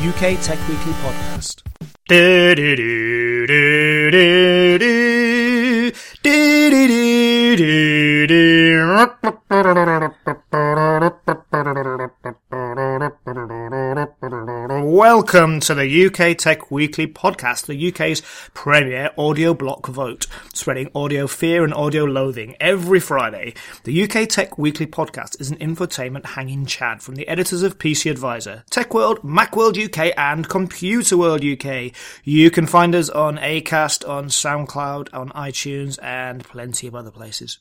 UK Tech Weekly Podcast. Welcome to the UK Tech Weekly Podcast, the UK's premier audio block vote, spreading audio fear and audio loathing every Friday. The UK Tech Weekly Podcast is an infotainment hanging chat from the editors of PC Advisor, Tech World, Macworld UK, and Computerworld UK. You can find us on Acast, on SoundCloud, on iTunes, and plenty of other places.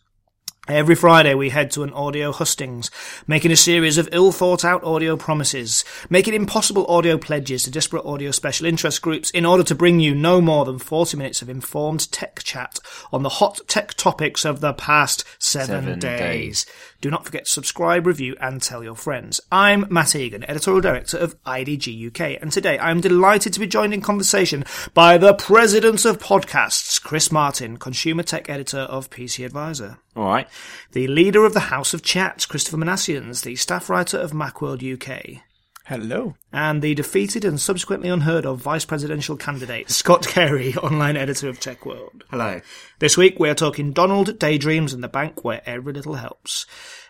Every Friday we head to an audio hustings, making a series of ill thought out audio promises, making impossible audio pledges to disparate audio special interest groups in order to bring you no more than 40 minutes of informed tech chat on the hot tech topics of the past seven, Seven days. days. Do not forget to subscribe, review, and tell your friends. I'm Matt Egan, editorial director of IDG UK, and today I'm delighted to be joined in conversation by the president of podcasts, Chris Martin, consumer tech editor of PC Advisor. All right. The leader of the House of Chat, Christopher Minasians, the staff writer of Macworld UK. Hello. And the defeated and subsequently unheard of vice presidential candidate, Scott Carey, online editor of Tech World. Hello. This week we are talking Donald, Daydreams, and the bank where every little helps.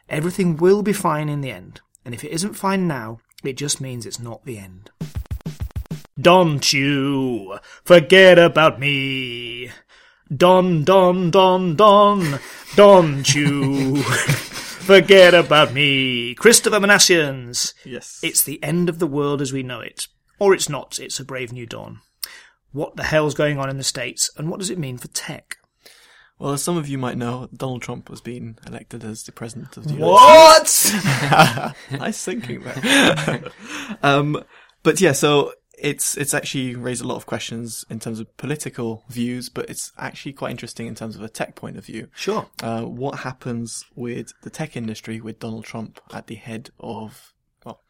Everything will be fine in the end, and if it isn't fine now, it just means it's not the end. Don't you forget about me. Don, don, don, don. Don't you forget about me. Christopher Minasians. Yes. It's the end of the world as we know it. Or it's not, it's a brave new dawn. What the hell's going on in the States, and what does it mean for tech? well, as some of you might know, Donald Trump has been elected as the president of the United States. What? nice thinking there. um, but yeah, so it's it's actually raised a lot of questions in terms of political views, but it's actually quite interesting in terms of a tech point of view. Sure. Uh, what happens with the tech industry with Donald Trump at the head of well,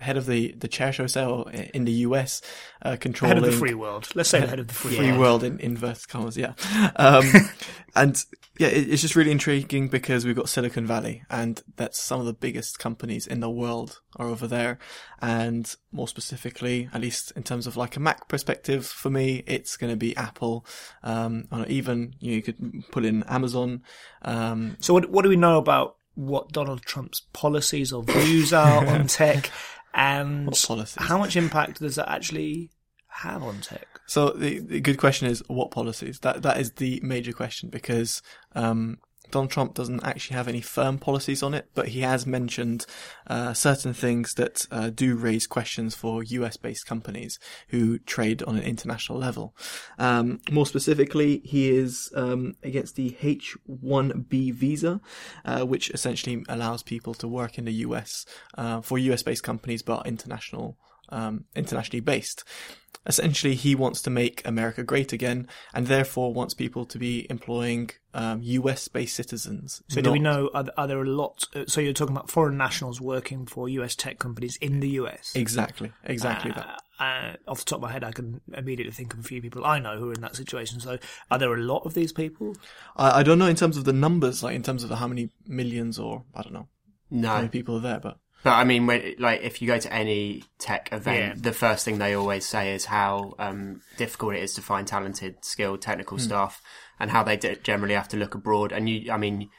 head of the the chair show sale in the US, uh, controlling Head of the free world. Let's say the head of the free, free world. world in inverted commas, yeah. Um, and yeah, it, it's just really intriguing because we've got Silicon Valley, and that's some of the biggest companies in the world are over there. And more specifically, at least in terms of like a Mac perspective, for me, it's going to be Apple. Um, or even you, know, you could put in Amazon. Um, So, what, what do we know about what Donald Trump's policies or views are on tech, and how much impact does that actually have on tech? So the, the good question is what policies? That that is the major question because um, Donald Trump doesn't actually have any firm policies on it, but he has mentioned uh, certain things that uh, do raise questions for US-based companies who trade on an international level. Um, more specifically, he is um, against the H-1B visa, uh, which essentially allows people to work in the US uh, for US-based companies, but international um, internationally based. Essentially, he wants to make America great again, and therefore wants people to be employing um, US-based citizens. So, do we know are, are there a lot? uh, So, you're talking about foreign nationals working for US tech companies in the US. Exactly, exactly that. Uh, uh, off the top of my head, I can immediately think of a few people I know who are in that situation. So, are there a lot of these people? I, I don't know in terms of the numbers, like in terms of how many millions or I don't know how many people are there, but but I mean, when, like if you go to any tech event, Yeah. the first thing they always say is how um, difficult it is to find talented, skilled, technical staff, and how they d- generally have to look abroad. And you, I mean,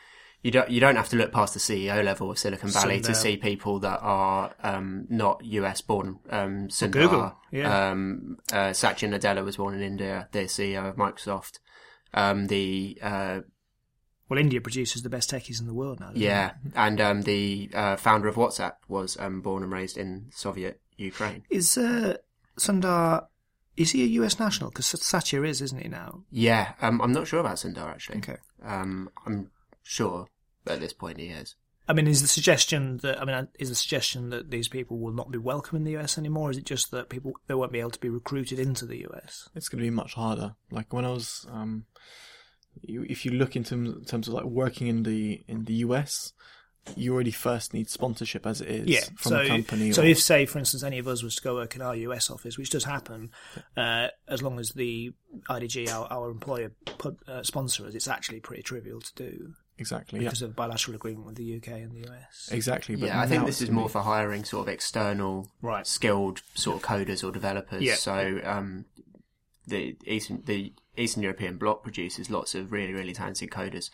you don't you don't have to look past the CEO level of Silicon Valley to see people that are um, not US born. Um, Sundar, Google, yeah. Um, uh, Satya Nadella was born in India, the CEO of Microsoft. Um, the uh, Well, India produces the best techies in the world now. doesn't yeah, it? and um, the uh, founder of WhatsApp was um, born and raised in Soviet Ukraine. Is uh, Sundar? Is he a US national? Because Satya is, isn't he now? Yeah, um, I'm not sure about Sundar actually. Okay. Um, I'm sure at this point he is. I mean, is the suggestion that I mean, is the suggestion that these people will not be welcome in the US anymore? Is it just that people they won't be able to be recruited into the US? It's going to be much harder. Like when I was, um, you, if you look in terms, in terms of like working in the in the US, you already first need sponsorship as it is Yeah. from so, a company. so or- if, say, for instance, any of us was to go work in our US office, which does happen, uh, as long as the IDG, our, our employer, put, uh, sponsor us, it's actually pretty trivial to do exactly, yeah, because of a bilateral agreement with the UK and the US. exactly. But yeah, I think this is more be- for hiring sort of external, Right. skilled sort of coders or developers. Yeah. So um, the Eastern the Eastern European bloc produces lots of really really talented coders.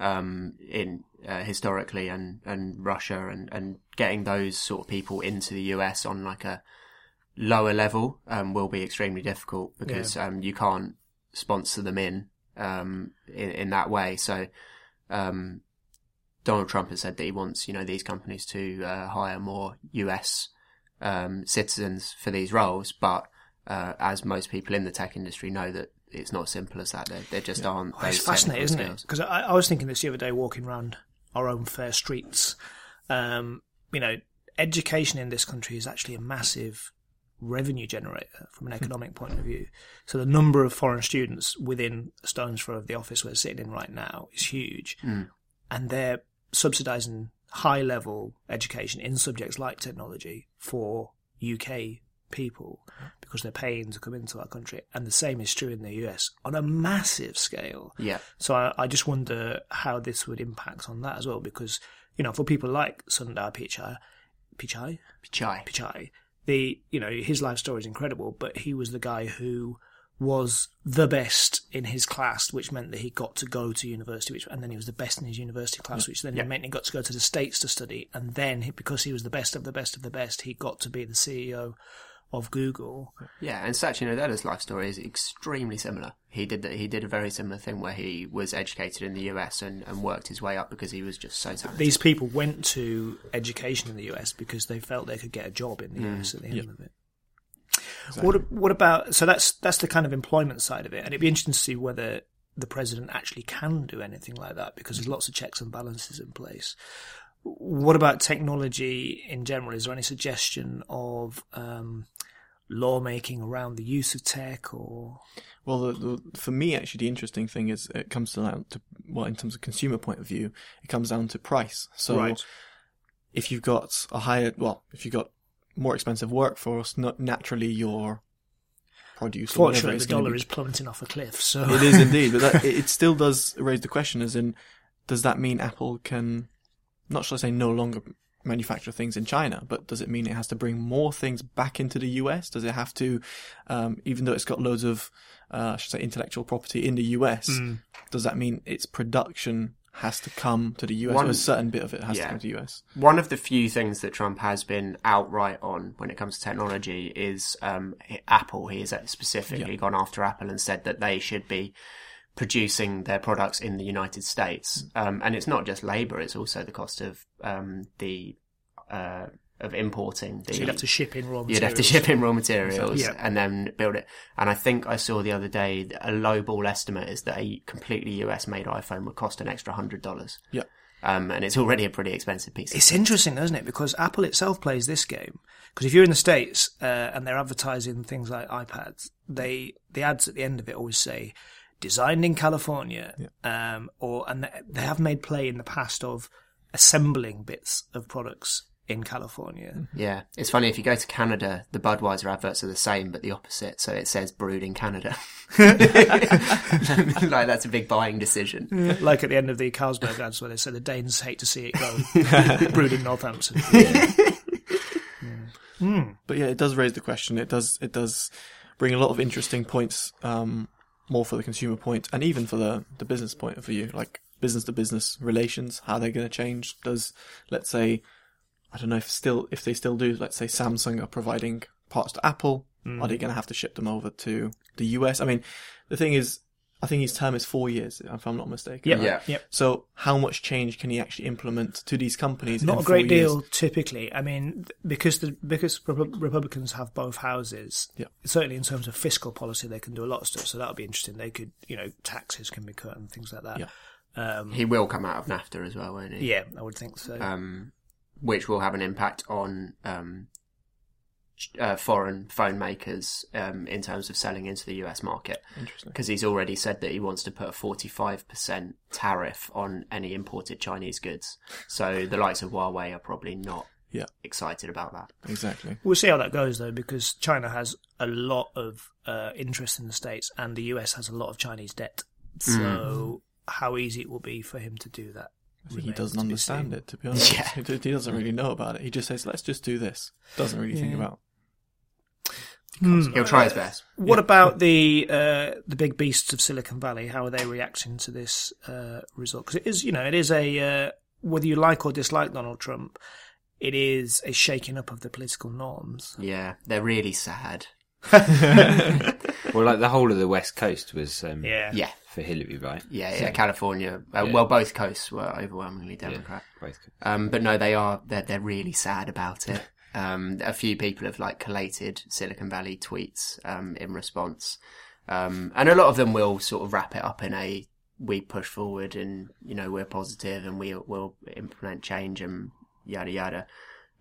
Um, in uh, historically and, and Russia and, and getting those sort of people into the US on like a lower level um, will be extremely difficult because um, you can't sponsor them in um, in, in that way. So um, Donald Trump has said that he wants, you know, these companies to uh, hire more US um, citizens for these roles, but uh, as most people in the tech industry know, that it's not as simple as that. There, there just aren't. Oh, it's fascinating, isn't technical it? Because I, I was thinking this the other day, walking around our own fair streets. Um, you know, education in this country is actually a massive revenue generator from an economic point of view. So the number of foreign students within a stone's throw of the office we're sitting in right now is huge, and they're subsidising high level education in subjects like technology for UK people because they're paying to come into our country. And the same is true in the US on a massive scale. Yeah, So I, I just wonder how this would impact on that as well, because you know, for people like Sundar Pichai, Pichai, Pichai. Pichai, the you know his life story is incredible, but he was the guy who was the best in his class, which meant that he got to go to university, which, and then he was the best in his university class, which then meant he got to go to the states to study, and then he, because he was the best of the best of the best, he got to be the CEO of Google. Yeah, and Satya Nadella's life story is extremely similar. He did that. He did a very similar thing where he was educated in the US and, and worked his way up because he was just so talented. These people went to education in the US because they felt they could get a job in the Mm. US at the end of it. What what about so that's that's the kind of employment side of it, and it'd be interesting to see whether the president actually can do anything like that because there's lots of checks and balances in place. What about technology in general? Is there any suggestion of um, lawmaking around the use of tech or Well, the, the, for me, actually, the interesting thing is it comes down to, well, in terms of consumer point of view, it comes down to price. So Right. if you've got a higher, well, if you've got more expensive workforce, not naturally your produce fortunately the dollar be- is plummeting off a cliff? So It is indeed, but that, it, it still does raise the question: as in, does that mean Apple can, not shall I say, no longer manufacture things in China, but does it mean it has to bring more things back into the US? Does it have to, um, even though it's got loads of, uh, I should say, intellectual property in the US, Mm. does that mean its production has to come to the US, One- or a certain bit of it has yeah. to come to the US? One of the few things that Trump has been outright on when it comes to technology is um, Apple. He has specifically Yeah. gone after Apple and said that they should be producing their products in the United States. Um, and it's not just labour; it's also the cost of um, the uh, of importing. The, So you'd have to ship in raw materials. You'd have to ship in raw materials Yeah. and then build it. And I think I saw the other day a lowball estimate is that a completely US made iPhone would cost an extra hundred dollars. Yeah. Um, and it's already a pretty expensive piece. It's interesting, isn't it? Because Apple itself plays this game. Because if you're in the states uh, and they're advertising things like iPads, they the ads at the end of it always say "designed in California," um, or and they- they have made play in the past of assembling bits of products in California. Yeah, it's funny if you go to Canada, the Budweiser adverts are the same, but the opposite. So it says brewed in Canada. like that's a big buying decision. like at the end of the Carlsberg ads where they say the Danes hate to see it go, brewed in Northampton. But yeah, it does raise the question. It does it does bring a lot of interesting points, um, more for the consumer point and even for the the business point of view. Like business to business relations, how they're going to change. Does, let's say, I don't know if still, if they still do, let's say Samsung are providing parts to Apple, are they mm. going to have to ship them over to the US? I mean, the thing is, I think his term is four years, if I'm not mistaken. Yep. right? Yeah. Yep. So how much change can he actually implement to these companies? Not in a great four years? deal, typically. I mean, because the because Republicans have both houses, Yeah. certainly in terms of fiscal policy, they can do a lot of stuff. So that'll be interesting. They could, you know, taxes can be cut and things like that. Yeah. Um, He will come out of NAFTA as well, won't he? yeah, I would think so. Um, which will have an impact on um, uh, foreign phone makers um, in terms of selling into the US market. Interesting. Because he's already said that he wants to put a 45% tariff on any imported Chinese goods. So the likes of Huawei are probably not Yeah, excited about that. exactly. We'll see how that goes, though, because China has a lot of uh, interest in the states, and the US has a lot of Chinese debt. So, how easy it will be for him to do that? I think he doesn't understand seen. it, to be honest. Yeah. He, he doesn't really know about it. He just says, let's just do this. Doesn't really think Yeah. about He'll try his best. What about the uh, the big beasts of Silicon Valley? How are they reacting to this uh, result? Because it is, you know, it is a uh, whether you like or dislike Donald Trump, it is a shaking up of the political norms. Yeah, they're really sad. Well, like the whole of the West Coast was um, Yeah, Yeah, for Hillary, right? yeah, yeah. California. Uh, Yeah. Well, both coasts were overwhelmingly Democrat. Both. Um, but no, they are they're they're really sad about it. Um, a few people have like collated Silicon Valley tweets um, in response, um, and a lot of them will sort of wrap it up in a "we push forward and you know we're positive and we will implement change and yada yada."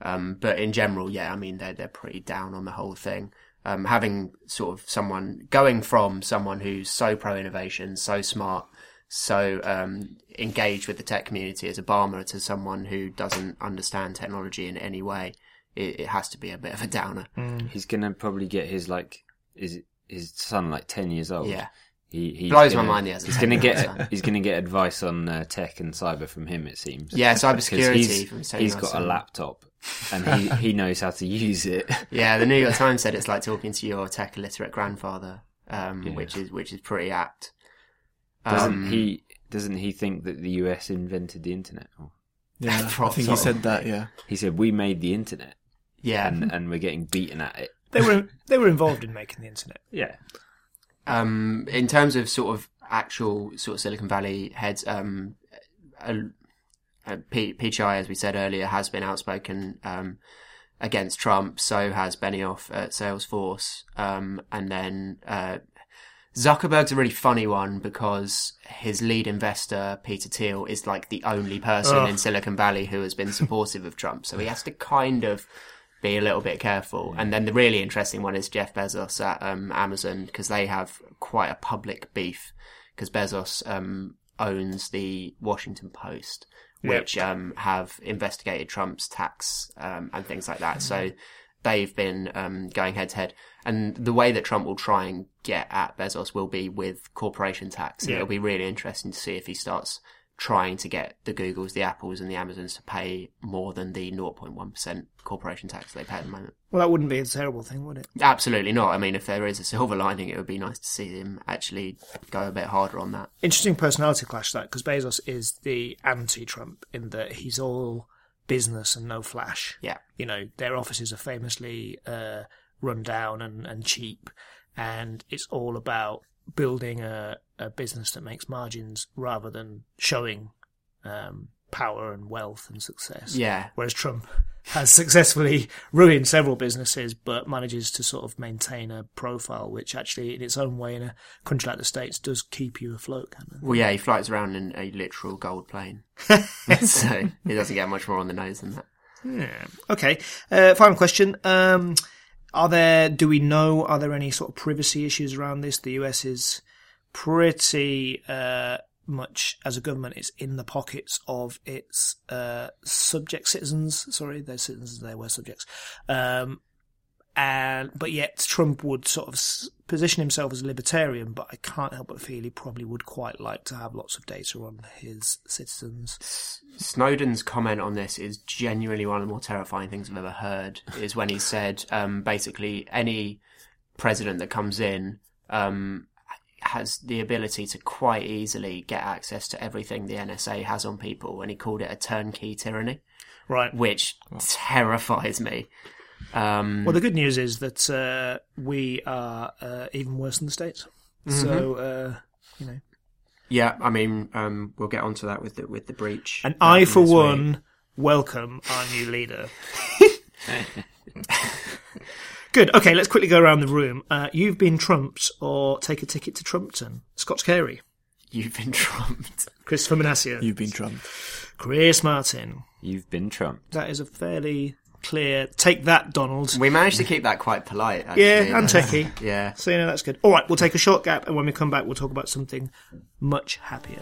Um, but in general, yeah, I mean they're they're pretty down on the whole thing. Um, having sort of someone going from someone who's so pro innovation, so smart, so um, engaged with the tech community as Obama to someone who doesn't understand technology in any way, it, it has to be a bit of a downer. He's gonna probably get his like is his son like ten years old. Yeah. He he's Blows my gonna- mind he has a He's gonna get son. he's gonna get advice on uh, tech and cyber from him. It seems. Yeah, cybersecurity He's, from he's Samuel got a laptop and he he knows how to use it. Yeah, the New York Times said it's like talking to your tech illiterate grandfather, um, Yeah. which is which is pretty apt. Doesn't Um, he? Doesn't he think that the US invented the internet? Or Yeah, I think he said that, yeah. he said we made the internet Yeah, and and we're getting beaten at it. they were they were involved in making the internet. Yeah. Um, in terms of sort of actual sort of Silicon Valley heads, um, uh, uh, P- as we said earlier, has been outspoken um, against Trump. So has Benioff at Salesforce, um, and then uh, Zuckerberg's a really funny one because his lead investor Peter Thiel is like the only person in Silicon Valley who has been supportive of Trump. So he has to kind of be a little bit careful. And then the really interesting one is Jeff Bezos at um, Amazon because they have quite a public beef because Bezos um, owns the Washington Post, which um, have investigated Trump's tax um, and things like that. So they've been um, going head to head. And the way that Trump will try and get at Bezos will be with corporation tax. And Yeah. it'll be really interesting to see if he starts trying to get the Googles, the Apples, and the Amazons to pay more than the 0.1% corporation tax they pay at the moment. Well, that wouldn't be a terrible thing, would it? Absolutely not. I mean, if there is a silver lining, it would be nice to see them actually go a bit harder on that. Interesting personality clash that because Bezos is the anti-Trump in that he's all business and no flash. Yeah. you know their offices are famously uh, run down and, and cheap, and it's all about building a, a business that makes margins rather than showing um, power and wealth and success. Yeah. Whereas Trump has successfully ruined several businesses, but manages to sort of maintain a profile which actually, in its own way, in a country like the States, does keep you afloat. Kind of. Well, yeah, he flies around in a literal gold plane. so he doesn't get much more on the nose than that. Yeah. Okay. Uh, final question. Um, are there, do we know, are there any sort of privacy issues around this? The US is pretty uh, much, as a government, it's in the pockets of its uh, subject citizens. Sorry, they're citizens, they were subjects. Um, and but yet Trump would sort of position himself as a libertarian, but I can't help but feel he probably would quite like to have lots of data on his citizens. Snowden's comment on this is genuinely one of the more terrifying things I've ever heard. Is when he said, um, basically, any president that comes in um, has the ability to quite easily get access to everything the NSA has on people, and he called it a turnkey tyranny, Right. which terrifies me. Um, Well, the good news is that uh, we are uh, even worse than the States. So, uh, you know. yeah, I mean, um, we'll get onto that with the with the breach. And I, for this week. one, welcome our new leader. Good. Okay, let's quickly go around the room. Uh, you've been trumped or take a ticket to Trumpton. Scott Carey, you've been trumped. Christopher Manasseh, You've been trumped. Chris Martin. You've been trumped. That is a fairly clear. Take that, Donald. We managed to keep that quite polite. Actually. Yeah, and techie. Yeah. So, you know, that's good. All right, we'll take a short gap, and when we come back, we'll talk about something much happier.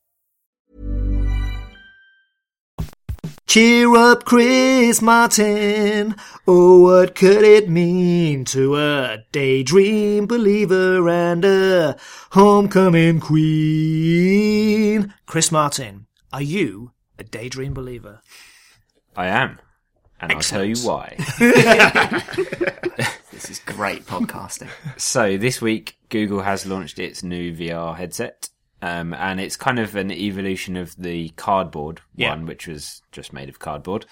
Cheer up, Chris Martin. Oh, what could it mean to a daydream believer and a homecoming queen? Chris Martin, are you a daydream believer? I am. And I'll tell you why. This is great podcasting. So this week, Google has launched its new VR headset, um, and it's kind of an evolution of the cardboard Yeah. one, which was just made of cardboard.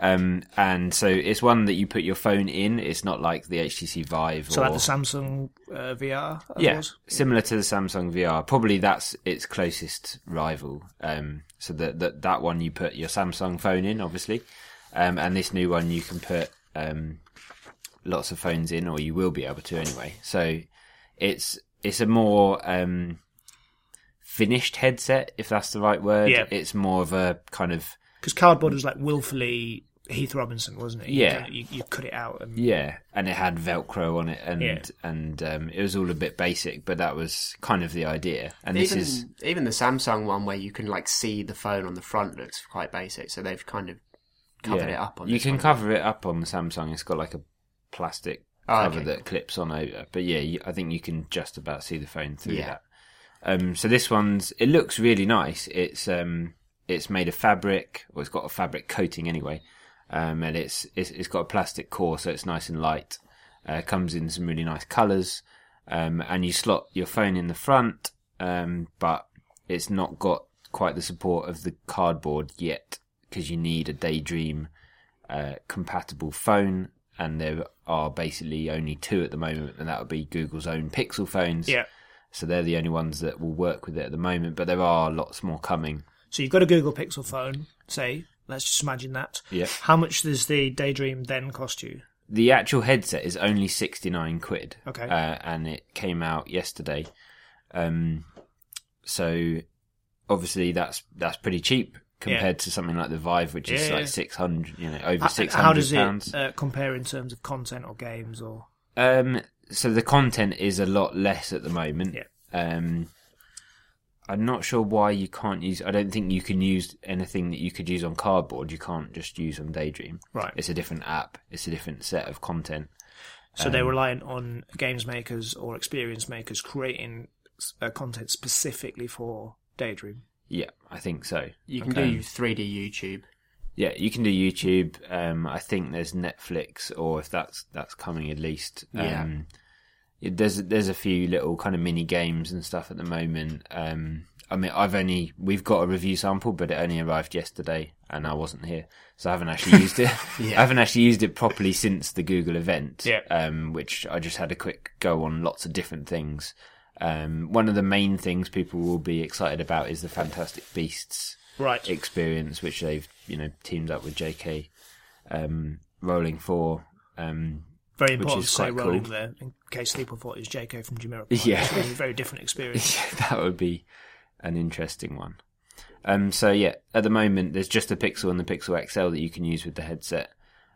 Um, and so it's one that you put your phone in. It's not like the HTC Vive. So or, like the Samsung uh, VR? I yeah, suppose? similar to the Samsung VR. Probably that's its closest rival. Um, so that that that one you put your Samsung phone in, obviously, um, and this new one you can put um, lots of phones in, or you will be able to anyway. So it's it's a more um, finished headset, if that's the right word. Yeah. It's more of a kind of Because cardboard was like willfully Heath Robinson, wasn't it? You Yeah. kinda- You, you cut it out. And, Yeah, and it had Velcro on it, and Yeah. and um, it was all a bit basic, but that was kind of the idea. And this even is even the Samsung one where you can like see the phone on the front looks quite basic. So they've kind of covered it up on. You this can one. cover it up on the Samsung. It's got like a plastic Oh, cover okay. that clips on over. But yeah, you, I think you can just about see the phone through Yeah. that. Um, so this one's it looks really nice. It's um, it's made of fabric, or it's got a fabric coating anyway, um, and it's, it's it's got a plastic core, so it's nice and light. Uh, comes in some really nice colours, um, and you slot your phone in the front, um, but it's not got quite the support of the cardboard yet because you need a Daydream uh, compatible phone, and there are basically only two at the moment, and that would be Google's own Pixel phones. Yeah. So they're the only ones that will work with it at the moment, but there are lots more coming. So you've got a Google Pixel phone, say, let's just imagine that. Yeah. How much does the Daydream then cost you? The actual headset is only 69 quid. Okay. Uh, and it came out yesterday. Um, so obviously that's that's pretty cheap compared to something like the Vive, which is Yeah, like yeah. six hundred, you know, over H- six How hundred does it pounds. uh, compare in terms of content or games or? Um, so the content is a lot less at the moment. Yeah. Um, I'm not sure why you can't use. I don't think you can use anything that you could use on cardboard. You can't just use on Daydream. Right. It's a different app. It's a different set of content. So Um, they're reliant on games makers or experience makers creating uh, content specifically for Daydream. Yeah, I think so. You can Okay. do 3D YouTube. Yeah, you can do YouTube. Um, I think there's Netflix, or if that's that's coming at least. Yeah. Um, it- there's there's a few little kind of mini games and stuff at the moment. Um, I mean, I've only we've got a review sample, but it only arrived yesterday, and I wasn't here, so I haven't actually used it. Yeah. I haven't actually used it properly since the Google event. Yeah. Um, which I just had a quick go on lots of different things. Um, one of the main things people will be excited about is the Fantastic Beasts Right. experience, which they've you know teamed up with JK um, Rowling for. Um, Very which important is to say quite Rowling cool. there, in case people thought it was JK from Jamiroquai. Yeah. It's really a very different experience. that would be an interesting one. Um, so yeah, at the moment there's just the Pixel and the Pixel XL that you can use with the headset.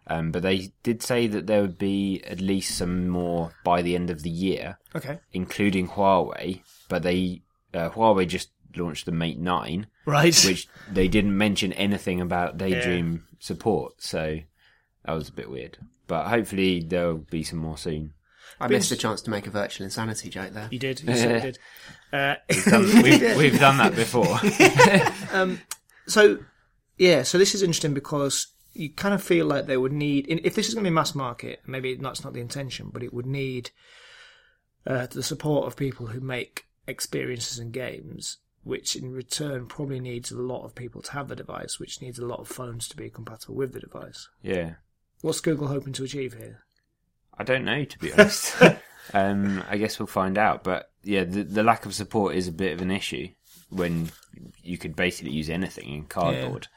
Um, but they did say that there would be at least some more by the end of the year, Okay. including Huawei. But they uh, Huawei just launched the Mate Nine, Right. which they didn't mention anything about Daydream support, so that was a bit weird. But hopefully there'll be some more soon. I Been- missed the chance to make a virtual insanity joke there. you did. You certainly did. Uh, we've, we've done that before. so, yeah, so this is interesting because you kind of feel like they would need, if this is going to be mass market, maybe that's not the intention, but it would need uh, the support of people who make experiences and games, which in return probably needs a lot of people to have the device, which needs a lot of phones to be compatible with the device. yeah. What's Google hoping to achieve here? I don't know, to be honest. um, I guess we'll find out. But yeah, the, the lack of support is a bit of an issue when you could basically use anything in cardboard.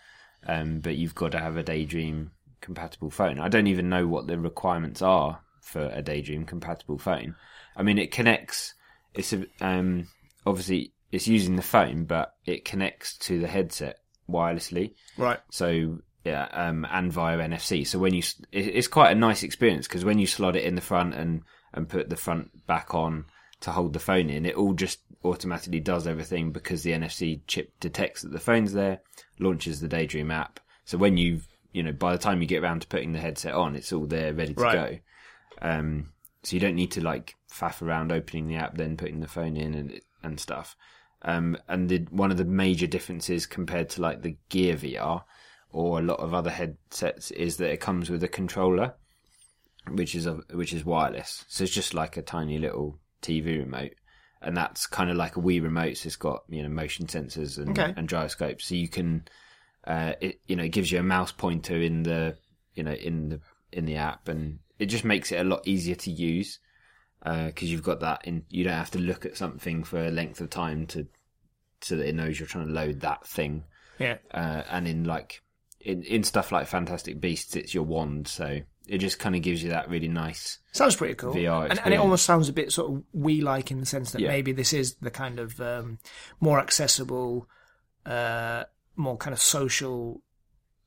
Um, but you've got to have a Daydream compatible phone. I don't even know what the requirements are for a Daydream compatible phone. I mean, it connects. It's a, um, obviously it's using the phone, but it connects to the headset wirelessly. Right. So yeah, um, and via NFC. So when you, it's quite a nice experience because when you slot it in the front and and put the front back on to hold the phone in, it all just automatically does everything because the NFC chip detects that the phone's there, launches the Daydream app. So when you, you know, by the time you get around to putting the headset on, it's all there ready to Right. go. Um, so you don't need to like faff around opening the app, then putting the phone in and and stuff. Um, and the, one of the major differences compared to like the Gear VR or a lot of other headsets is that it comes with a controller, which is a, which is wireless. So it's just like a tiny little TV remote, and that's kind of like a Wii remote. So it's got you know motion sensors and, Okay. and gyroscopes, so you can, uh, it you know it gives you a mouse pointer in the you know in the in the app, and it just makes it a lot easier to use because you've got that in. You don't have to look at something for a length of time to so that it knows you're trying to load that thing Yeah. uh, and in like in in stuff like Fantastic Beasts, it's your wand, so it just kind of gives you that really nice. Sounds pretty cool. VR and, and it almost sounds a bit sort of Wii like in the sense that Yeah. maybe this is the kind of um, more accessible, uh, more kind of social.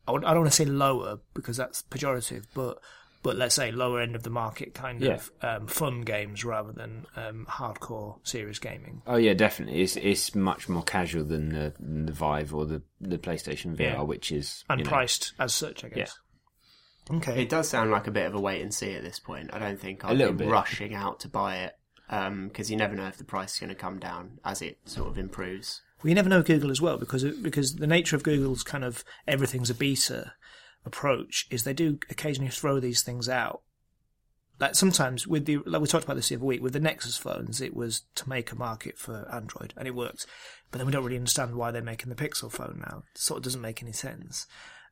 I don't want to say lower because that's pejorative, but but let's say lower end of the market kind of um, fun games rather than um, hardcore serious gaming. Oh yeah, definitely. It's it's much more casual than the, than the Vive or the the PlayStation VR, Yeah. which is And you know, priced as such, I guess. Okay. It does sound like a bit of a wait and see at this point. I don't think A I'd little be bit. rushing out to buy it because you never know if the price is going to come down as it sort of improves. Well, you never know Google as well because it, because the nature of Google's kind of everything's a beta approach is they do occasionally throw these things out. Like sometimes with the like we talked about this the other week with the Nexus phones, it was to make a market for Android and it worked, but then we don't really understand why they're making the Pixel phone now. It sort of doesn't make any sense.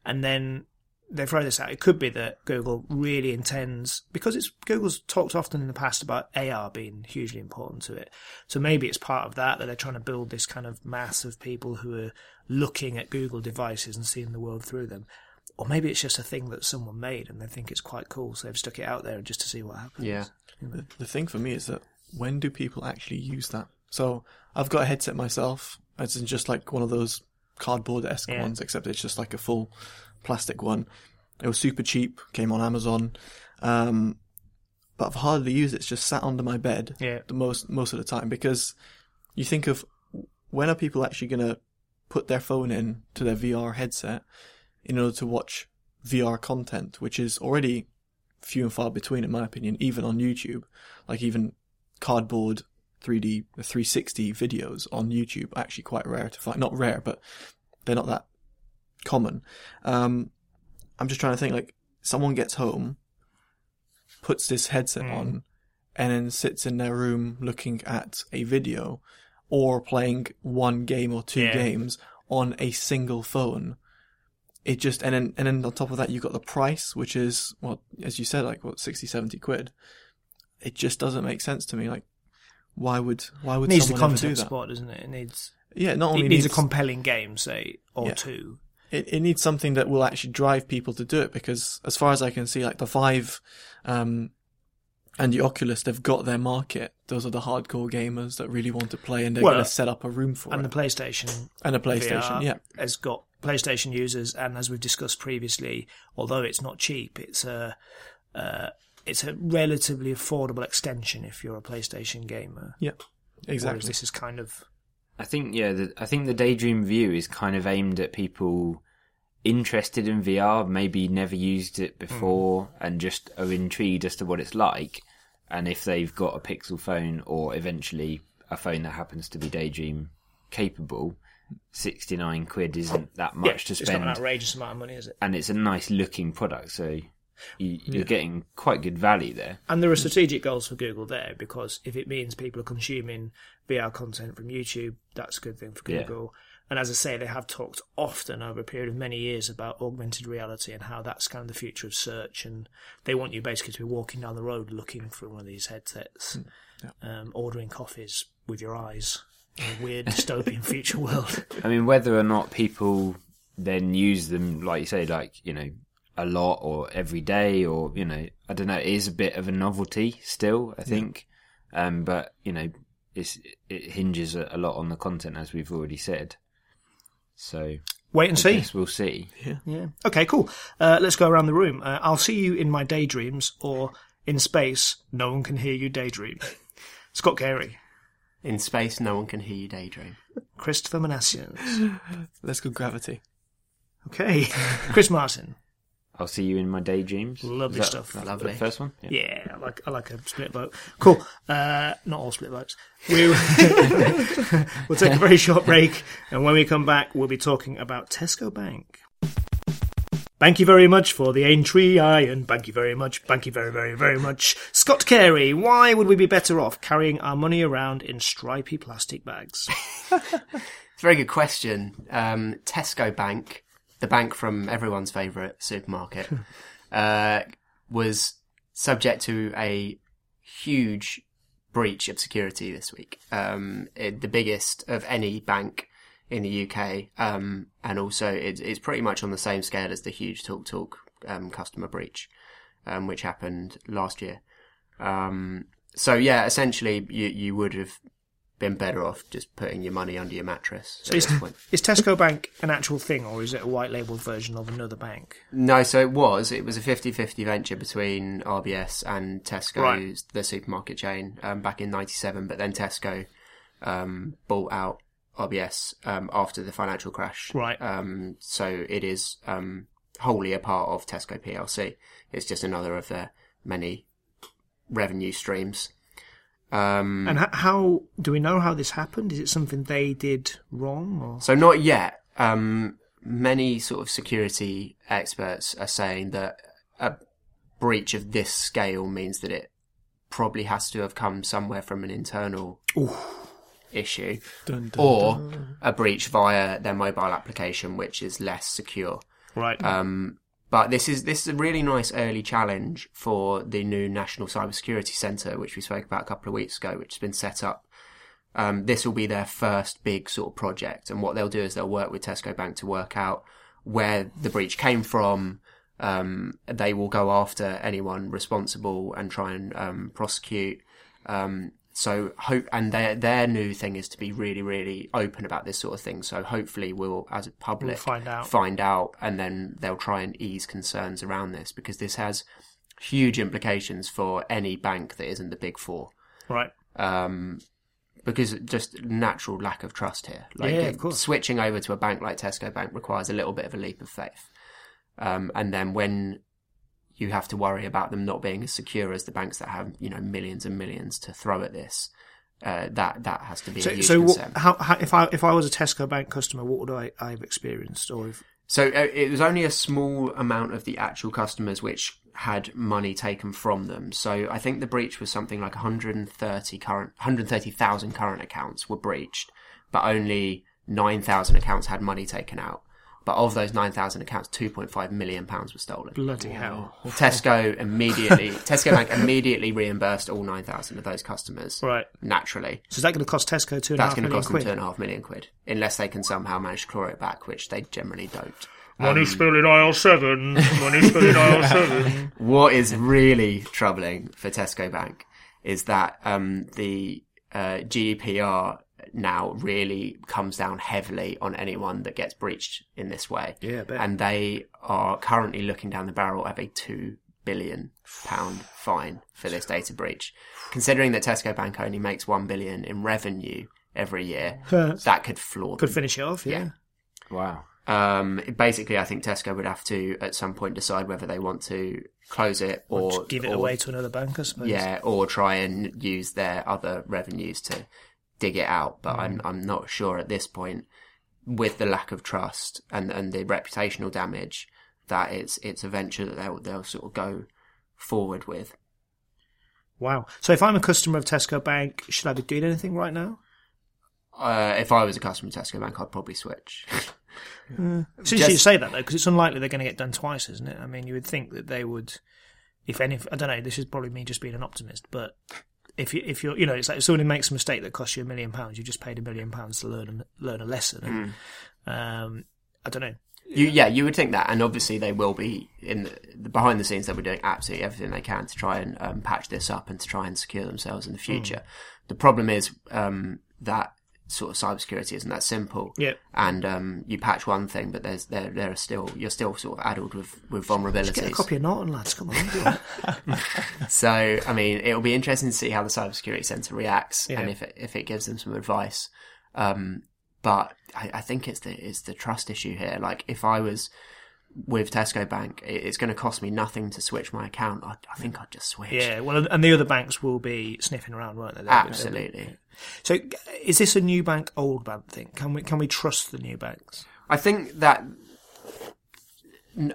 And then they throw this out. It could be that Google really intends because it's Google's talked often in the past about AR being hugely important to it. So maybe it's part of that that they're trying to build this kind of mass of people who are looking at Google devices and seeing the world through them. Or maybe it's just a thing that someone made and they think it's quite cool, so they've stuck it out there just to see what happens. Yeah. The, the thing for me is that when do people actually use that So I've got a headset myself. It's in just like one of those cardboard esque Yeah. ones, except it's just like a full plastic one. It was super cheap, came on Amazon. Um, but I've hardly used it. It's just sat under my bed Yeah. the most most of the time because you think of when are people actually going to put their phone in to their VR headset in order to watch VR content, which is already few and far between, in my opinion, even on YouTube. Like even cardboard 3D 360 videos on YouTube are actually quite rare to find. Not rare, but they're not that common. Um, I'm just trying to think like someone gets home, puts this headset on, and then sits in their room looking at a video or playing one game or two Yeah. games on a single phone. It just and then and then on top of that you've got the price, which is well, as you said, like what 60, 70 quid. It just doesn't make sense to me. Like, why would why would It needs the someone do content that? spot, doesn't it? It needs Yeah, not only it needs a compelling game, say, or Yeah. two. it, it needs something that will actually drive people to do it because as far as I can see, like the Vive, um, and the Oculus, they've got their market. Those are the hardcore gamers that really want to play and they're Well, going to set up a room for And it. And the PlayStation and a PlayStation, VR yeah. has got PlayStation users, and as we've discussed previously, although it's not cheap, it's a uh, it's a relatively affordable extension if you're a PlayStation gamer. Yeah, Whereas exactly. this is kind of I think yeah, the, I think the Daydream View is kind of aimed at people interested in VR, maybe never used it before, and just are intrigued as to what it's like. And if they've got a Pixel phone or eventually a phone that happens to be Daydream capable, sixty nine quid isn't that much yeah, to spend. it's not an outrageous amount of money, is it? and it's a nice looking product, so you, you're getting quite good value there. And there are strategic goals for Google there because if it means people are consuming VR content from YouTube, that's a good thing for Yeah. Google. And as I say, they have talked often over a period of many years about augmented reality and how that's kind of the future of search. And they want you basically to be walking down the road looking for one of these headsets, um, ordering coffees with your eyes a weird dystopian future world. I mean, whether or not people then use them, like you say, like you know, a lot or every day, or you know, I don't know, it is a bit of a novelty still. I think, um, but you know, it's it hinges a, a lot on the content, as we've already said. So Wait and I see. guess we'll see. Yeah. Yeah. Okay, cool. Uh, let's go around the room. Uh, I'll see you in my daydreams or in space. No one can hear you daydream. Scott Carey, In space, no one can hear you daydream. Christopher Minasian. Let's go gravity. Okay, Chris Martin. I'll see you in my daydreams. Lovely Is that- stuff. that's Lovely. The first one. Yeah, I like I like a split vote. Cool. Uh, not all split votes. We we'll take a very short break, and when we come back, we'll be talking about Tesco Bank. Thank you very much for the entry, and thank you very much, thank you very, very, very much. Scott Carey, why would we be better off carrying our money around in stripy plastic bags? It's a very good question. Um, Tesco Bank, the bank from everyone's favourite supermarket, uh, was subject to a huge breach of security this week. Um, it, the biggest of any bank in the UK, um, and also it, it's pretty much on the same scale as the huge Talk Talk um, customer breach, um, which happened last year. Um, so yeah, essentially, you you would have been better off just putting your money under your mattress at is, is Tesco Bank an actual thing, or is it a white labelled version of another bank? No, so it was. It was a 50-50 venture between RBS and Tesco, Right. the supermarket chain, um, back in '97. But then Tesco um, bought out RBS um, after the financial crash. Right. Um, so it is um, wholly a part of Tesco PLC. It's just another of their many revenue streams. Um, And how do we know how this happened? Is it something they did wrong, or So not yet. Um, many sort of security experts are saying that a breach of this scale means that it probably has to have come somewhere from an internal issue, Dun, dun, or dun. a breach via their mobile application, which is less secure. right? Um, but this is this is a really nice early challenge for the new National Cybersecurity Centre, which we spoke about a couple of weeks ago, which has been set up. Um, this will be their first big sort of project, and what they'll do is they'll work with Tesco Bank to work out where the breach came from. Um, they will go after anyone responsible and try and um, prosecute. Um, so hope, and their their new thing is to be really, really open about this sort of thing. So hopefully, we'll as a public We'll find out. find out, and then they'll try and ease concerns around this because this has huge implications for any bank that isn't the big four. Right. Um, because just natural lack of trust here. Like Yeah, of course. switching over to a bank like Tesco Bank requires a little bit of a leap of faith. Um, and then when you have to worry about them not being as secure as the banks that have you know millions and millions to throw at this, uh, that that has to be a So, huge so what, how, how, if I if I was a Tesco Bank customer, what would I I've experienced or if, So uh, it was only a small amount of the actual customers which had money taken from them. So I think the breach was something like 130 current, 130,000 current accounts were breached, but only 9,000 accounts had money taken out. But of those 9,000 accounts, 2.5 million pounds were stolen. bloody hell? Tesco immediately, Tesco Bank immediately reimbursed all 9,000 of those customers. Right. Naturally. So is that going to cost Tesco two and a That's half going to cost them quid? two and a half million quid, unless they can somehow manage to claw it back, which they generally don't. Money spill in aisle seven. Money spill in aisle seven. What is really troubling for Tesco Bank is that um, the uh, GDPR now really comes down heavily on anyone that gets breached in this way. Yeah, bet. And they are currently looking down the barrel of a two billion pound fine for this data breach. Considering that Tesco Bank only makes one billion in revenue every year, that could floor Could them. finish it off. Yeah. Yeah. Wow. Um, basically, I think Tesco would have to at some point decide whether they want to close it or, Just give it or- away to another bank, I suppose. yeah, or try and use their other revenues to dig it out. But I'm I'm not sure at this point, with the lack of trust and and the reputational damage, that it's it's a venture that they'll they'll sort of go forward with. Wow. So if I'm a customer of Tesco Bank, should I be doing anything right now? Uh, if I was a customer of Tesco Bank, I'd probably switch. Since Just- you say that though, because it's unlikely they're going to get done twice, isn't it? I mean, you would think that they would, if any. I don't know. This is probably me just being an optimist, but if you if you're you know, it's like if somebody makes a mistake that costs you a million pounds, you just paid a million pounds to learn a, learn a lesson. And, um, I don't know. You, yeah, you would think that, and obviously they will be in the, the behind the scenes. They'll be doing absolutely everything they can to try and um, patch this up and to try and secure themselves in the future. The problem is um, that sort of cybersecurity isn't that simple. Yeah. and um, you patch one thing, but there's there there are still you're still sort of addled with with vulnerabilities. Get a copy of Norton, lads. Come on. So, I mean, it'll be interesting to see how the cybersecurity centre reacts Yeah. and if it, if it gives them some advice. Um, but I, I think it's the it's the trust issue here. Like, if I was with Tesco Bank, it's going to cost me nothing to switch my account. I, I think I'd just switch. yeah. Well, and the other banks will be sniffing around, won't they? They'll be- they'll be- absolutely. So, is this a new bank, old bank thing? Can we can we trust the new banks? I think that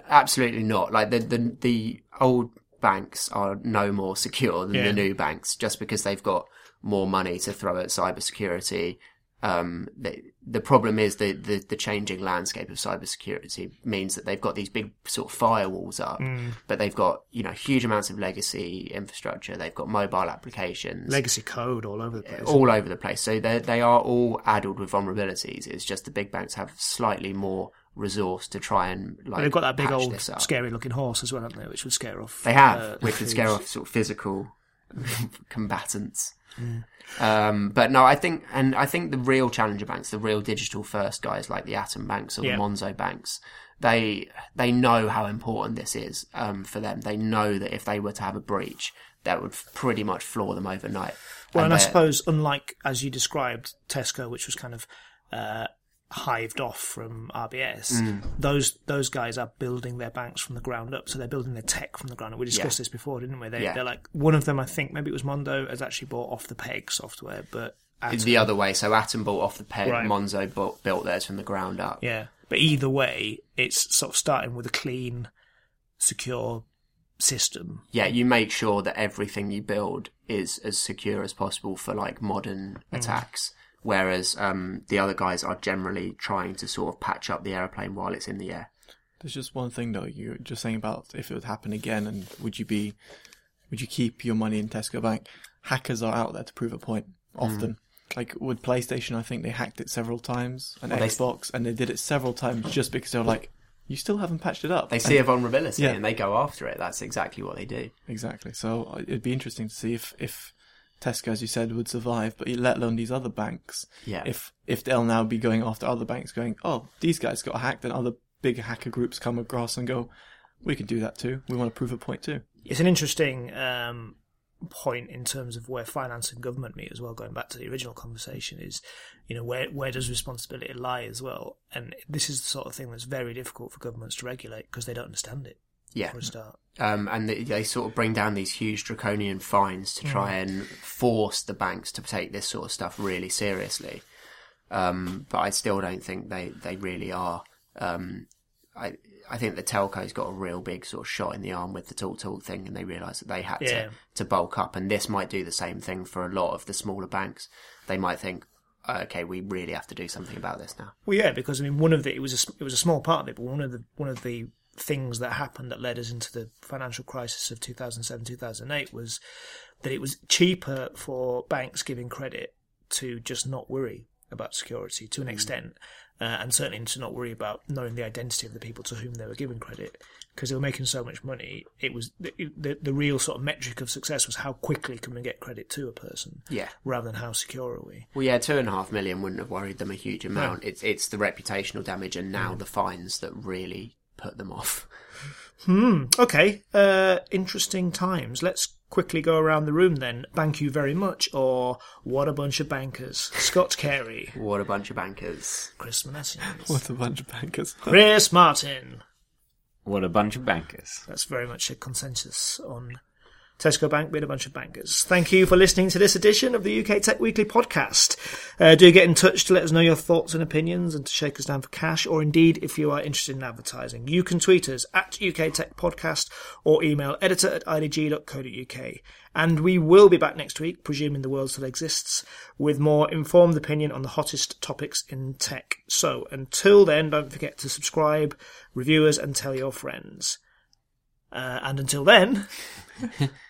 absolutely not. Like the the the old banks are no more secure than Yeah. the new banks just because they've got more money to throw at cybersecurity. Um, the, the problem is the, the, the changing landscape of cybersecurity means that they've got these big sort of firewalls up, but they've got, you know, huge amounts of legacy infrastructure. They've got mobile applications Legacy code all over the place. all over the place. So they they are all addled with vulnerabilities. It's just the big banks have slightly more resource to try and like. They've got that big old scary looking horse as well, haven't they? Which would scare off. They have, uh, which would scare off sort of physical combatants. Um, but no, I think, and I think the real challenger banks, the real digital first guys like the Atom banks or Yeah. the Monzo banks, they they know how important this is um, for them. They know that if they were to have a breach, that would pretty much floor them overnight. Well, and I suppose, unlike as you described, Tesco, which was kind of uh, hived off from RBS, Mm. those those guys are building their banks from the ground up. So they're building their tech from the ground up. We discussed Yeah. this before, didn't we? They, Yeah. They're like one of them. I think maybe it was Mondo has actually bought off the peg software, but It's Atom- the other way. So Atom bought off the peg, Right. Monzo built, built theirs from the ground up. yeah. But either way, it's sort of starting with a clean, secure system. Yeah, you make sure that everything you build is as secure as possible for like modern Mm. attacks. Whereas um, the other guys are generally trying to sort of patch up the airplane while it's in the air. There's just one thing though. You're just saying about if it would happen again, and would you be, would you keep your money in Tesco Bank? Hackers are out there to prove a point often. Like with PlayStation, I think they hacked it several times, and Well, they- Xbox, and they did it several times just because they were like, "You still haven't patched it up." They see a vulnerability Yeah. and they go after it. That's exactly what they do. Exactly. So uh, it'd be interesting to see if if Tesco, as you said, would survive, but let alone these other banks. Yeah. If if they'll now be going after other banks, going, oh, these guys got hacked, and other big hacker groups come across and go, we can do that too. We want to prove a point too. It's an interesting um, point in terms of where finance and government meet as well. Going back to the original conversation, is you know where where does responsibility lie as well? And this is the sort of thing that's very difficult for governments to regulate because they don't understand it. Yeah. For a start. Um, and they, they sort of bring down these huge draconian fines to try and force the banks to take this sort of stuff really seriously. Um, but I still don't think they, they really are. Um, I I think the telcos got a real big sort of shot in the arm with the TalkTalk thing, and they realised that they had Yeah. to to bulk up. And this might do the same thing for a lot of the smaller banks. They might think, okay, we really have to do something about this now. Well, yeah, because I mean, one of the it was a, s- it was a small part of it, but one of the one of the things that happened that led us into the financial crisis of 2007 2008 was that it was cheaper for banks giving credit to just not worry about security to an extent, uh, and certainly to not worry about knowing the identity of the people to whom they were giving credit because they were making so much money. It was the, the the real sort of metric of success was how quickly can we get credit to a person, Yeah. rather than how secure are we. Well, yeah, two and a half million wouldn't have worried them a huge amount. It's it's the reputational damage and now the fines that really put them off. Hmm. Okay. Uh, interesting times. Let's quickly go around the room then. Thank you very much, or what a bunch of bankers. Scott Carey, What a bunch of bankers! Chris Minasian, What a bunch of bankers. Chris Martin. What a bunch of bankers. That's very much a consensus on Tesco Bank being a bunch of bankers. Thank you for listening to this edition of the UK Tech Weekly podcast. Uh, do get in touch to let us know your thoughts and opinions and to shake us down for cash, or indeed if you are interested in advertising. You can tweet us at UK Tech Podcast or email editor at idg.co.uk. And we will be back next week, presuming the world still exists, with more informed opinion on the hottest topics in tech. So until then, don't forget to subscribe, review us, and tell your friends. Uh, and until then,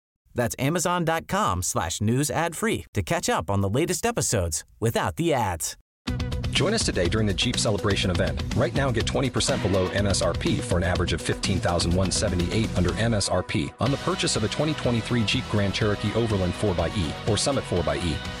That's amazon.com slash news ad free to catch up on the latest episodes without the ads. Join us today during the Jeep Celebration event. Right now, get 20% below MSRP for an average of 15178 under MSRP on the purchase of a 2023 Jeep Grand Cherokee Overland 4xE or Summit 4xE.